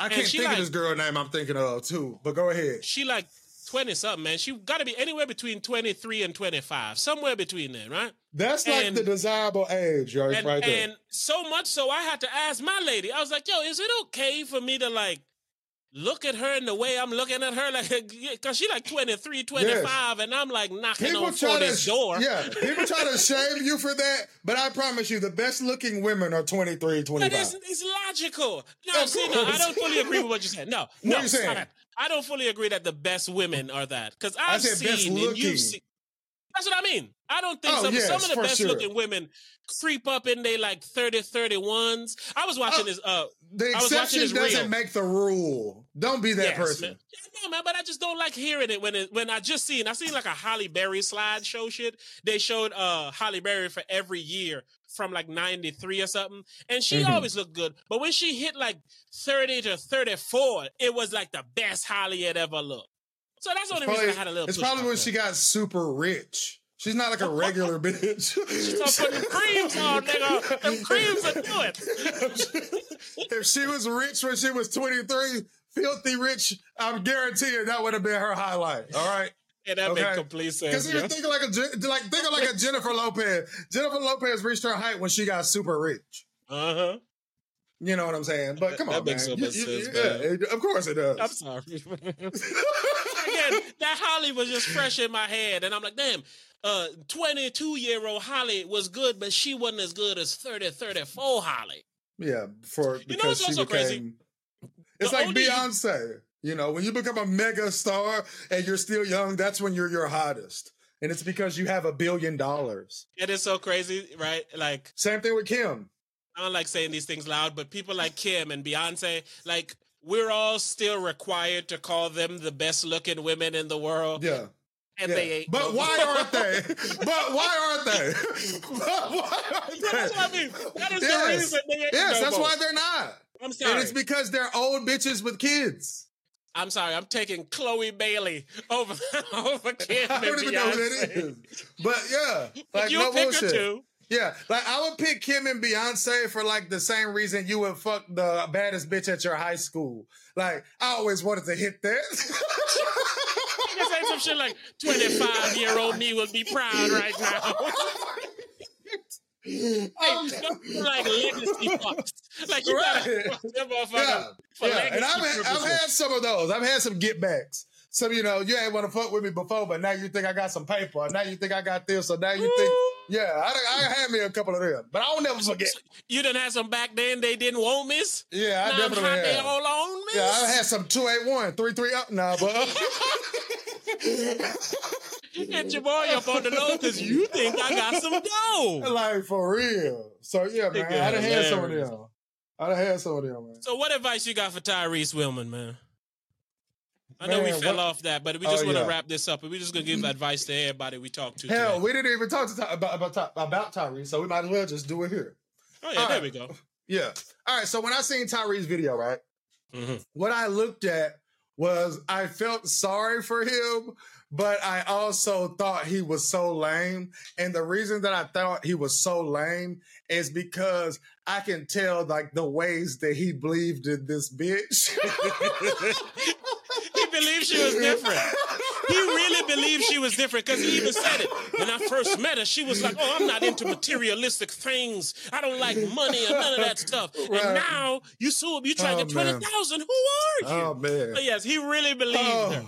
I can't think like- of this girl name I'm thinking of too. But go ahead. She like 20 something, man. She got to be anywhere between 23 and 25, somewhere between there, right? That's like And- the desirable age, yo, And, right there. and so much so I had to ask my lady. I was like, yo, is it okay for me to like look at her in the way I'm looking at her? Like, because she like 23, 25, and I'm like knocking People on to, door. yeah, people try to shame you for that, but I promise you, the best looking women are 23, 25. That is it's logical. No, see, no, I don't fully agree with what you said. No, What no, you saying? I don't fully agree that the best women are that because I I've said best seen and you've seen. That's what I mean. I don't think Oh, some, yes, some of the best sure. looking women creep up in they like 30, 31s. I was watching Oh, this. Uh, the I was watching exception doesn't reel. make the rule. Don't be that yes, person. Man. Yeah, no, man, but I just don't like hearing it when it when I just seen I seen like a Halle Berry slideshow shit. They showed uh Halle Berry for every year from like 93 or something. And she Mhm. always looked good. But when she hit like 30 to 34, it was like the best Halle had ever looked. So that's the only reason I had a little it's probably when she got super rich. She's not like a regular bitch. Put the creams on, nigga. Them creams are good. if she was rich when she was 23, filthy rich, I'm guaranteeing that would have been her highlight. All right. And that Okay. makes complete sense. Because you're yo. thinking like a like thinking like a Jennifer Lopez. Jennifer Lopez reached her height when she got super rich. Uh-huh. You know what I'm saying? But come That on, makes man. Makes so much You- you- sense, yeah, man. it- of course it does. I'm sorry. That Halle was just fresh in my head, and I'm like, damn, uh, 22 year old Halle was good, but she wasn't as good as 30, 34 Holly. yeah, for You know because what's she became. crazy? It's The like Beyonce. You know, when you become a mega star and you're still young, that's when you're your hottest. And it's because you have a billion dollars. It is so crazy, right? Like, Same thing with Kim. I don't like saying these things loud, but people like Kim and Beyonce, like, we're all still required to call them the best looking women in the world. Yeah. and Yeah. they ain't. But why aren't they? But why aren't they? But why aren't they? That's what I mean. That is the Yes. reason they ain't Yes, no that's more. why they're not. I'm And sorry. it's because they're old bitches with kids. I'm sorry. I'm taking Chloe Bailey over over Kim I don't even know who that is. But yeah, like you no pick bullshit. her too. Yeah, like I would pick Kim and Beyonce for like the same reason you would fuck the baddest bitch at your high school. Like I always wanted to hit that. You say some shit like 25 year old me would be proud right now. Hey, Um, like legacy fucks. Like you gotta fuck that motherfucker yeah, for yeah. And I've had, I've had some of those. I've had some get backs. Some, you know, you ain't want to fuck with me before, but now you think I got some paper. Now you think I got this, or now you think, yeah, I, I had me a couple of them, but I'll never forget. You done had some back then they didn't want miss. Yeah, I now definitely how they had. all on miss. Yeah, I had some 281, 33 up now, but. Get your boy up on the low because you think I got some dough. like for real. So yeah, man, I done had some of them. I done had some of them, man. So what advice you got for Tyrese Wilman, man? I know we fell what- off that, but we just Oh, want to yeah. wrap this up, and we're just gonna give advice to everybody we talk to. Hell, today. we didn't even talk to Ty- about about, about Tyrese, so we might as well just do it here. oh yeah, all there right. we go. Yeah. All right. So when I seen Tyrese's video, right, hmm what I looked at was I felt sorry for him, but I also thought he was so lame. And the reason that I thought he was so lame is because I can tell like the ways that he believed in this bitch. believed she was different. He really believed she was different because he even said it. When I first met her, she was like, Oh, I'm not into materialistic things. I don't like money or none of that stuff. Right. And now you sue you try to Oh, get 20,000. Who are you? oh man. But yes, he really believed her.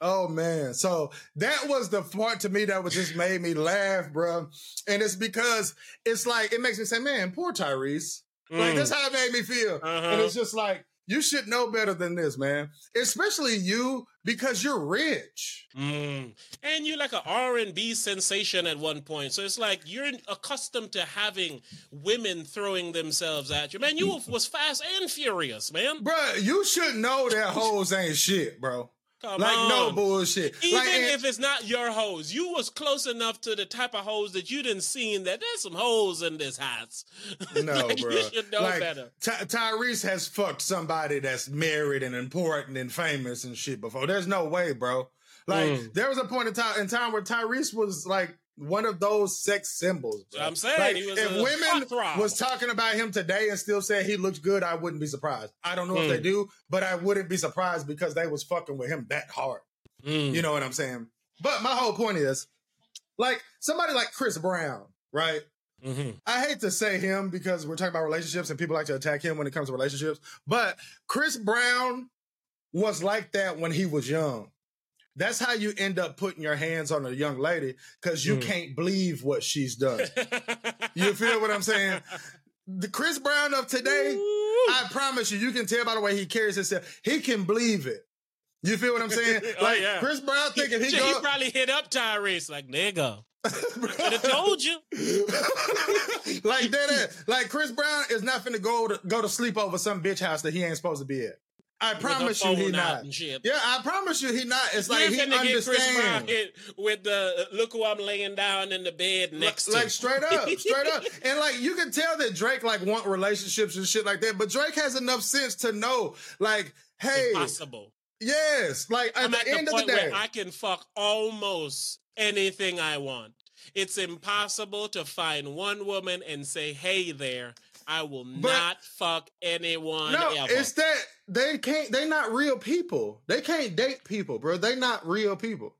Oh, oh man. So that was the part to me that was just made me laugh, bro. And it's because it's like it makes me say, man, poor Tyrese. Like Mm. that's how it made me feel. Uh-huh. And it's just like, you should know better than this, man. Especially you, because you're rich. Mm. And you're like an R&B sensation at one point. So it's like you're accustomed to having women throwing themselves at you. Man, you was fast and furious, man. Bruh, you should know that hoes ain't shit, bro. Come like on. no bullshit. Even like, if it's not your hose, you was close enough to the type of hose that you didn't see in that there's some holes in this house. No, Like, bro. You should know like, better. Ty- Tyrese has fucked somebody that's married and important and famous and shit before. There's no way, bro. Like Mm. there was a point in time in time where Tyrese was like one of those sex symbols. bro. I'm saying, Like, he was if women was talking about him today and still said he looks good, I wouldn't be surprised. I don't know if Mm. they do, but I wouldn't be surprised because they was fucking with him that hard. Mm. You know what I'm saying? But my whole point is, like somebody like Chris Brown, right? Mhm. I hate to say him because we're talking about relationships and people like to attack him when it comes to relationships. But Chris Brown was like that when he was young. That's how you end up putting your hands on a young lady because you Mm. can't believe what she's done. you feel what I'm saying? The Chris Brown of today, I promise you, you can tell by the way he carries himself. He can believe it. You feel what I'm saying? Oh, Like yeah. Chris Brown thinking he, he, go. probably hit up Tyrese like, nigga. Could have told you. like that. Like Chris Brown is not finna go to go to sleep over some bitch house that he ain't supposed to be at. I promise you, he not. Yeah, I promise you, he not. It's like he finna get Chris Brown understands. with the uh, look who I'm laying down in the bed next like to. straight up, straight up, and like you can tell that Drake like want relationships and shit like that. But Drake has enough sense to know, like, hey, Impossible. yes, like at I'm the at end the of the day, I can fuck almost anything I want. It's impossible to find one woman and say, "Hey there, I will But- not fuck anyone no, ever." it's that they can't. They not real people. They can't date people, bro. They not real people.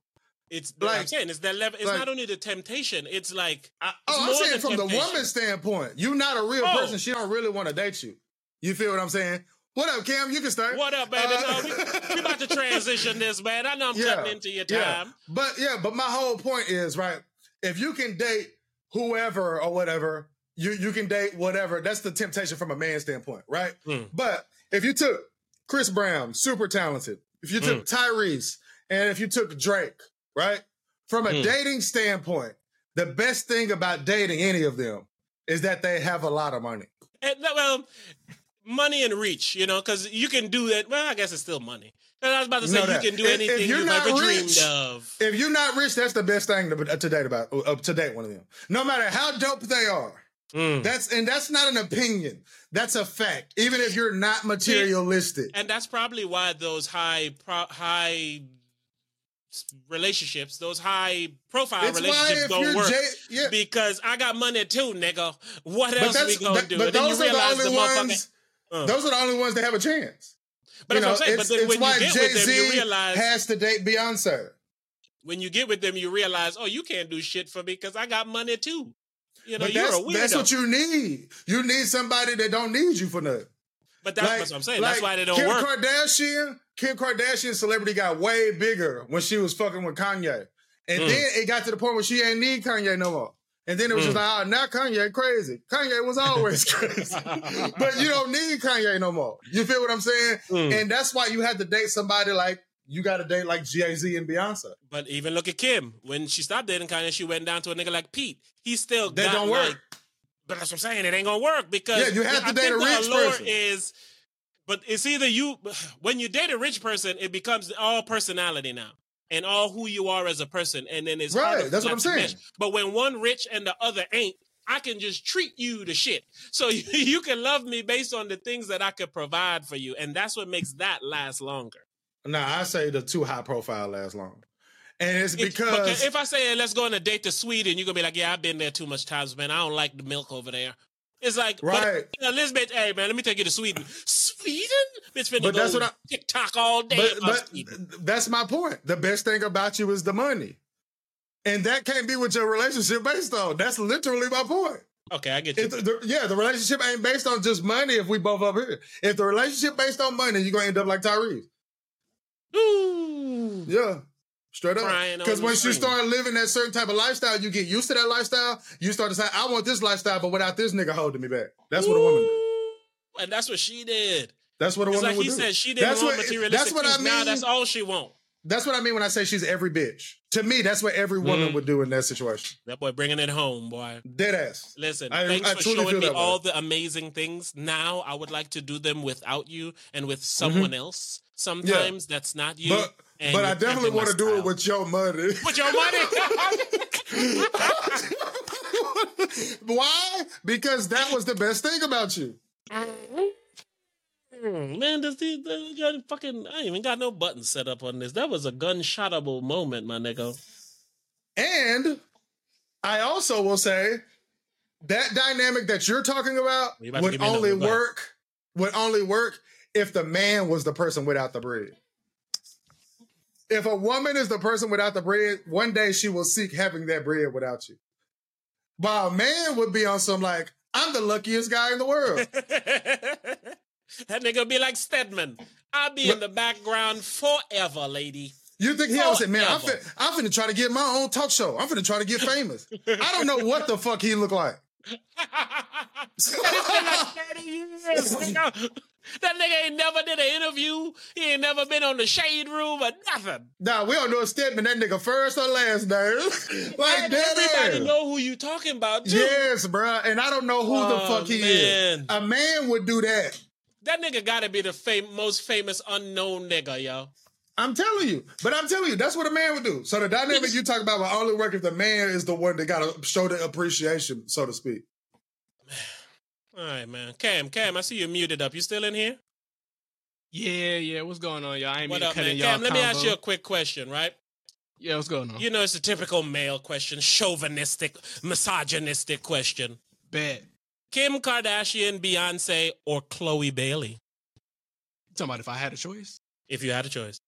It's like, I'm saying, it's that level. It's like- not only the temptation. It's like I, It's oh, I'm saying from the temptation. woman's standpoint, you're not a real Oh. person. She don't really want to date you. You feel what I'm saying? What up, Cam? You can start. what up, baby? Uh, no, we, we about to transition this, man. I know I'm Yeah, cutting into your Yeah, time. but yeah, but my whole point is right. If you can date whoever or whatever, you you can date whatever. That's the temptation from a man's standpoint, right? Hmm. But if you took Chris Brown, super talented. If you took Tyrese, and if you took Drake, right? From a Hmm. dating standpoint, the best thing about dating any of them is that they have a lot of money. And, well, money and reach, you know, because you can do that. Well, I guess it's still money. 'Cause I was about to say Know you can do If- if anything you're you've not ever rich- dreamed of. If you're not rich, that's the best thing to, to date about uh, to date one of them. No matter how dope they are. Mm. That's and that's not an opinion. That's a fact. Even if you're not materialistic. and that's probably why those high pro- high relationships, those high profile It's relationships don't work. J- yeah. Because I got money too, nigga. What But else we gonna that- do? but And those are the only motherfucker- ones. Uh. Those are the only ones that have a chance. But you that's know, what I'm saying. But it's, then it's when why you get Jay with them, you Z realize has to date Beyonce. when you get with them, you realize, oh, you can't do shit for me because I got money too. You know, But you're that's, that's what you need. You need somebody that don't need you for nothing. but that's what I'm saying. that's why they don't Kim work. Kardashian, Kim Kardashian's celebrity got way bigger when she was fucking with Kanye. And Mm. then it got to the point where she ain't need Kanye no more. And then it was Mm. just like, oh, now Kanye crazy. Kanye was always crazy. but you don't need Kanye no more. You feel what I'm saying? Mm. And that's why you have to date somebody like, you got to date like Jay-Z and Beyonce. But even look at Kim. When she stopped dating Kanye, she went down to a nigga like Pete. He still That got, don't work. like- but that's what I'm saying. It ain't gonna work because Yeah, you have to I date a rich person. Is but it's either you when you date a rich person, it becomes all personality now. And all who you are as a person, and then it's Right, that's what I'm saying. mesh. But when one rich and the other ain't, I can just treat you to shit. So you can love me based on the things that I could provide for you, and that's what makes that last longer. Nah, I say the too high profile lasts long. And it's because if I say let's go on a date to Sweden, you're gonna be like, yeah, I've been there too much times, man. I don't like the milk over there. It's like, Right. But, Elizabeth, hey man, let me take you to Sweden. Sweden, bitch, finna But that's what I- TikTok all day. but, but that's my point. The best thing about you is the money. And that can't be what your relationship based on. That's literally my point. okay, I get you. The, the- yeah, the relationship ain't based on just money if we both up here. If the relationship based on money, you're gonna end up like Tyrese. Ooh. Yeah. Straight up. Because once you start living that certain type of lifestyle, you get used to that lifestyle. You start to say, I want this lifestyle, but without this nigga holding me back. That's what a woman. Ooh. And that's what she did. That's what a woman like would he do. said, she didn't That's want what- materialistic That's what I things. Now that's all she want. That's what I mean when I say she's every bitch. To me, that's what every woman Mm. would do in that situation. That boy bringing it home, boy. Dead ass. Listen, I- thanks I for truly showing me way. all the amazing things. Now I would like to do them without you and with someone else. Sometimes that's not you. But but I definitely want to do it with your money. with your money. Why? Because that was the best thing about you. Mm, Man, this the, fucking I ain't even got no buttons set up on this. That was a gunshotable moment, my nigga. And I also will say that dynamic that you're talking about would only another, go ahead. work would only work if the man was the person without the bread. If a woman is the person without the bread, one day she will seek having that bread without you. While a man would be on some like, I'm the luckiest guy in the world. that nigga be like Stedman. I'll be in the background forever, lady. You think he ever said, man, I'm, fin- I'm finna try to get my own talk show. I'm finna try to get famous. I don't know what the fuck he look like. And it's been like 30 years. That nigga ain't never did an interview. He ain't never been on the shade room or nothing. Nah, we don't know Stedman, that nigga first or last name. like And that. everybody ass. know who you talking about, too. Yes, bruh. And I don't know who the Oh, fuck he man. is. A man would do that. That nigga gotta be the fam- most famous unknown nigga, yo. I'm telling you. But I'm telling you, that's what a man would do. So the dynamic you talk about will only work if the man is the one that gotta show the appreciation, so to speak. All right, man. Cam, Cam, I see you muted up. You still in here? Yeah, yeah. What's going on, y'all? I ain't What up, cut man? y'all Cam, let me ask you a quick question, right? Yeah, what's going on? You know, it's a typical male question, chauvinistic, misogynistic question. Bet. Kim Kardashian, Beyonce, or Chloe Bailey, talking about if I had a choice. if you had a choice.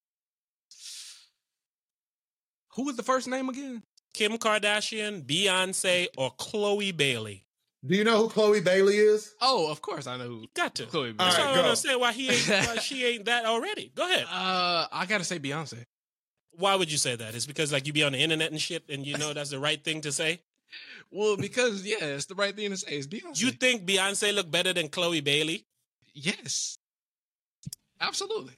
Who was the first name again? Kim Kardashian, Beyonce, or Chloe Bailey? Do you know who Chloe Bailey is? Oh, of course I know who. Got to. Chloe That's All why right, I go. don't understand why he ain't, why she ain't that already. Go ahead. Uh, I gotta say Beyonce. Why would you say that? It's because like you be on the internet and shit, and you know that's the right thing to say. Well, because yeah, it's the right thing to say. It's Beyonce. You think Beyonce look better than Chloe Bailey? yes, absolutely.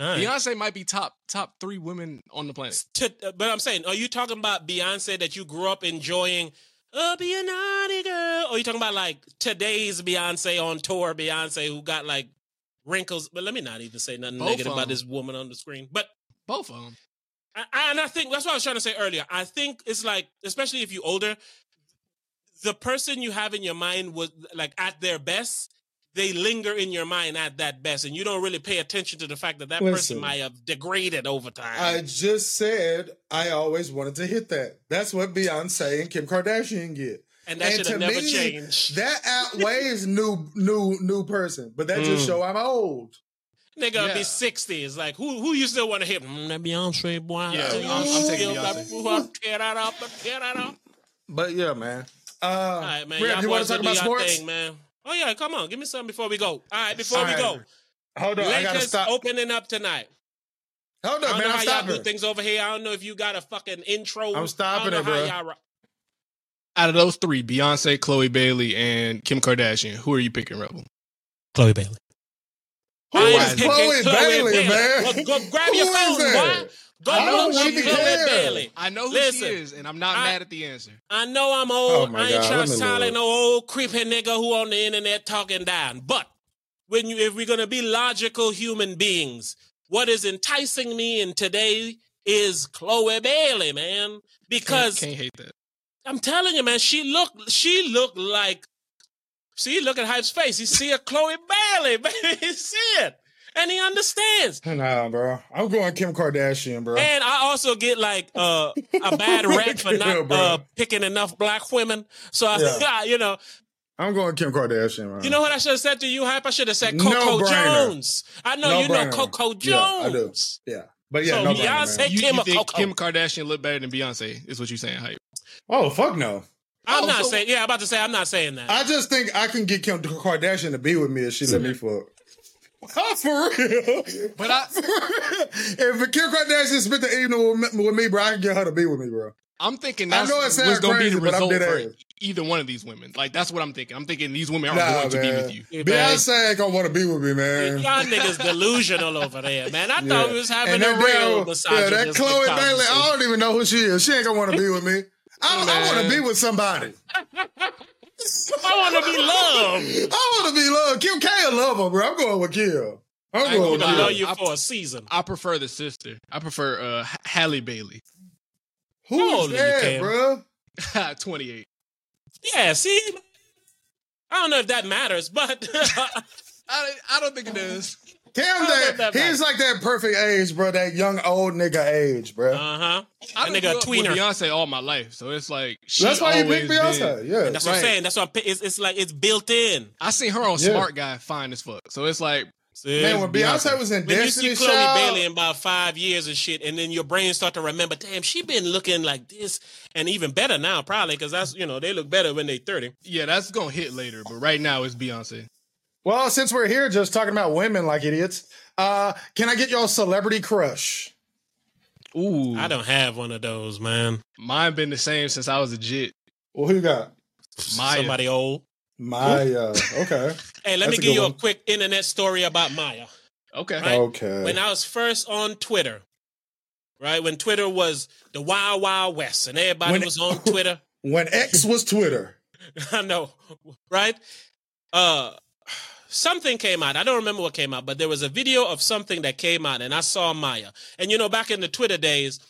All right. Beyonce might be top top three women on the planet. To- but I'm saying, are you talking about Beyonce that you grew up enjoying Oh, be a naughty girl. Or you talking about like today's Beyonce on tour, Beyonce who got like wrinkles. But let me not even say nothing Both negative about this woman on the screen. But Both of them. I, I- and I think that's what I was trying to say earlier. I think it's like, especially if you're older, the person you have in your mind was like at their best. They linger in your mind at that best, and you don't really pay attention to the fact that that person might have degraded over time. I just said I always wanted to hit that. That's what Beyonce and Kim Kardashian get. and that and should to have never me, changed. That outweighs new, new, new person. But that just Mm. show I'm old. Nigga yeah. Yeah. be sixty. It's like who who you still want to hit? Mm, that Beyonce boy. Yeah, I'm- I'm taking still got- Beyonce. Tear that up, tear that up. But yeah, man. Uh, All right, man. Reb, Y'all want to talk about sports? thing, man. Oh yeah, come on, give me something before we go. All right, before All we right. go, Hold on, I gotta stop. opening up tonight. Hold on, man. know I'm how y'all do things over here. I don't know if you got a fucking intro. I'm stopping I it, don't know bro. how y'all Out of those three, Beyonce, Chloe Bailey, and Kim Kardashian, who are you picking, Rebel? Chloe Bailey. Who is I am is picking Chloe Bailey, man? Go, go grab your Who is phone, that? boy. Go I don't look up even Chloe. Bailey. I know who Listen, she is, and I'm not I- mad at the answer. I know I'm old. Oh, I ain't God, trying to me sound like no old creepy nigga who on the internet talking down. But when you, if we're gonna be logical human beings, what is enticing me in today is Chloe Bailey, man. Can't, can't hate that. I'm telling you, man, she look she looked like see, look at Hype's face. You see a Chloe Bailey, baby. You see it. And he understands. Nah, bro. I'm going Kim Kardashian, bro. And I also get like uh, a bad rap for not bro. uh, picking enough black women. So I, Yeah. you know, I'm going Kim Kardashian, man. you know what I should have said to you, Hype? I should have said Coco brainer. Jones. I know No you know brainer. Coco Yeah, I do. Jones. Yeah. But yeah, So no brainer, Beyonce- man. You, Kim you or think Kim Kardashian look better than Beyonce? Is what you're saying, hype? Oh, fuck no. I'm Oh, not so- saying, yeah, I'm about to say, I'm not saying that. I just think I can get Kim Kardashian to be with me if she let me fuck. Oh, for real. But I- For real. if Kim Kardashian spent the evening with me, with me, bro, I can get her to be with me, bro. I'm thinking I that's know it sounds what's going to be the result for ass. either one of these women. Like that's what I'm thinking. I'm thinking these women are Nah, going to be with you. Yeah. Beyonce ain't gonna want to be with me, man. Y'all niggas delusional over there, man. I Yeah. thought we was having And a real damn- yeah, that Chloe Bailey, I don't even know who she is. She ain't gonna want to be with me. I, I want to be with somebody. I want to be loved. I want to be loved. Kim K will love her, bro. I'm going with Kim. I'm I going with gonna gonna love you for a season. I prefer the sister. I prefer uh, Halle Bailey. Who How is you, that, bro? 28. Yeah, see, I don't know if that matters, but I, I don't think it does. Cam, How that, that, he's like that perfect age, bro. That young old nigga age, bro. uh huh. I That done nigga a with tweener. Beyonce all my life, so it's like she That's why you always picked Beyonce. been- Yeah. That's what I'm saying. That's what I'm, pi- it's, it's like it's built in. I seen her on Yeah. Smart Guy, fine as fuck. So it's like See? Man, when Beyonce, Beyonce. was in when you Destiny see Chloe Child, Bailey in about five years and shit, and then your brain start to remember, damn, she been looking like this, and even better now, probably because that's you know they look better when they thirty. yeah, that's gonna hit later, but right now it's Beyonce. Well, since we're here just talking about women like idiots, uh, can I get y'all celebrity crush? Ooh, I don't have one of those, man. Mine been the same since I was a jit. Well, who you got? Maya. Somebody old. Maya. Okay. Hey, let That's me give you one. a quick internet story about Maya. Okay. Right. Okay. When I was first on Twitter, right when Twitter was the Wild Wild West, and everybody When- was on Twitter. when X was Twitter. I know, right? Uh something came out. I don't remember what came out, but there was a video of something that came out and I saw Maya. And you know, back in the Twitter days,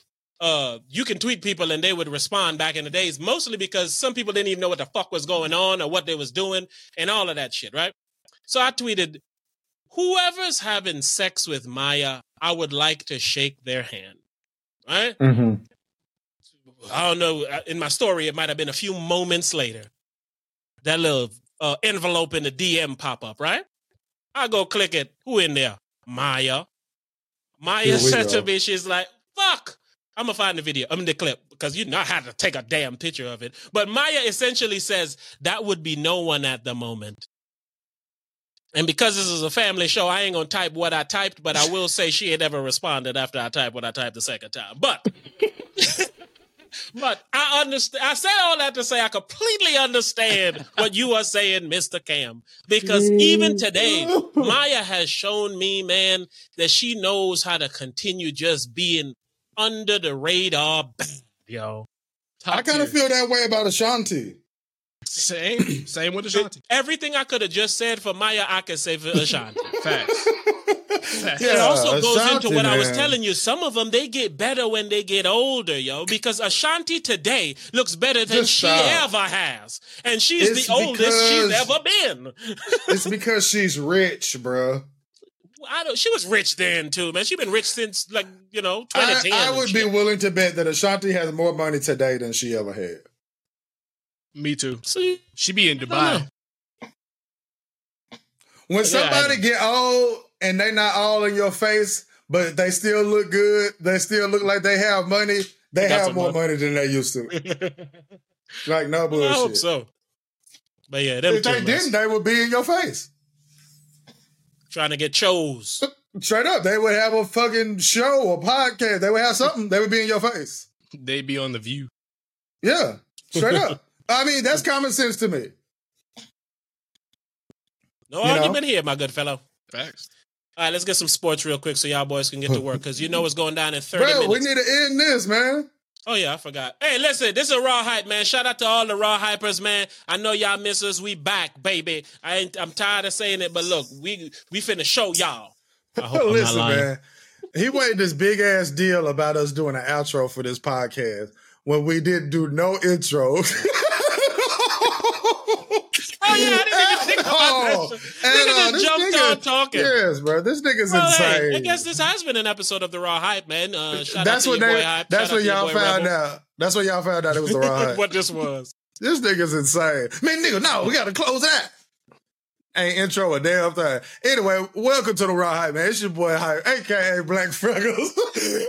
uh, you can tweet people and they would respond back in the days, mostly because some people didn't even know what the fuck was going on or what they was doing and all of that shit, right? So I tweeted, whoever's having sex with Maya, I would like to shake their hand. Right? Mm-hmm. I don't know. uh, In my story, it might have been a few moments later. That little uh, envelope in the DM pop up, right? I go click it. Who in there? Maya. Maya Here we said to me, she's like, fuck. I'm gonna find the video. I'm mean the clip because you know I had to take a damn picture of it. But Maya essentially says that would be no one at the moment. And because this is a family show, I ain't gonna type what I typed, but I will say she had never responded after I typed what I typed the second time. But but I understand. I said all that to say I completely understand what you are saying, Mister Cam, because even today, Maya has shown me, man, that she knows how to continue just being under the radar, yo. Top I kind of feel that way about Ashanti. same. Same with Ashanti. Everything I could have just said for Maya, I could say for Ashanti. Facts. it also goes Ashanti, into what I was telling you. Some of them they get better when they get older, yo. Because Ashanti today looks better than Just she stop. ever has, and she's It's the oldest she's ever been. It's because she's rich, bro. I don't. She was rich then too, man. She's been rich since like you know 2010. I and would be willing to bet that Ashanti has more money today than she ever had. Me too. See, She be in Dubai. When somebody I- get old and they not all in your face, but they still look good, they still look like they have money, they Got have more money. money than they used to. Like no bullshit. I hope so. But yeah, If they didn't, they would be in your face. trying to get chose. Straight up, they would have a fucking show or podcast. They would have something. They would be in your face. They'd be on the view. Yeah, straight up. I mean, that's common sense to me. No You know? argument here, my good fellow. Facts. All right, let's get some sports real quick so y'all boys can get to work because you know what's going down in 30 Bro, we need to end this, man. Oh yeah, I forgot. Hey, listen, this is a raw hype, man. Shout out to all the raw hypers, man. I know y'all miss us. We back, baby. I ain't, I'm tired of saying it, but look, we we finna show y'all. I hope I'm not Listen, lying. man. He made this big ass deal about us doing an outro for this podcast when we didn't do no intro. Oh yeah, I didn't even think about Oh, that. shit. Nigga uh, just jumped nigga- on talking. yes, bro. This nigga's Well, insane. hey, I guess this has been an episode of the Raw Hype, man. Uh, shout that's out what to they. Hype. That's Shout what y'all found Rebel. out. That's what y'all found out. It was the wrong. what this was. This nigga's insane. Man, nigga, no, we gotta close that. Ain't intro a damn thing. Anyway, welcome to the Raw Hype, man. It's your boy Hype, aka Black Freckles.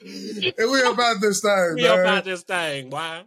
and we about this thing, We man. about this thing, why?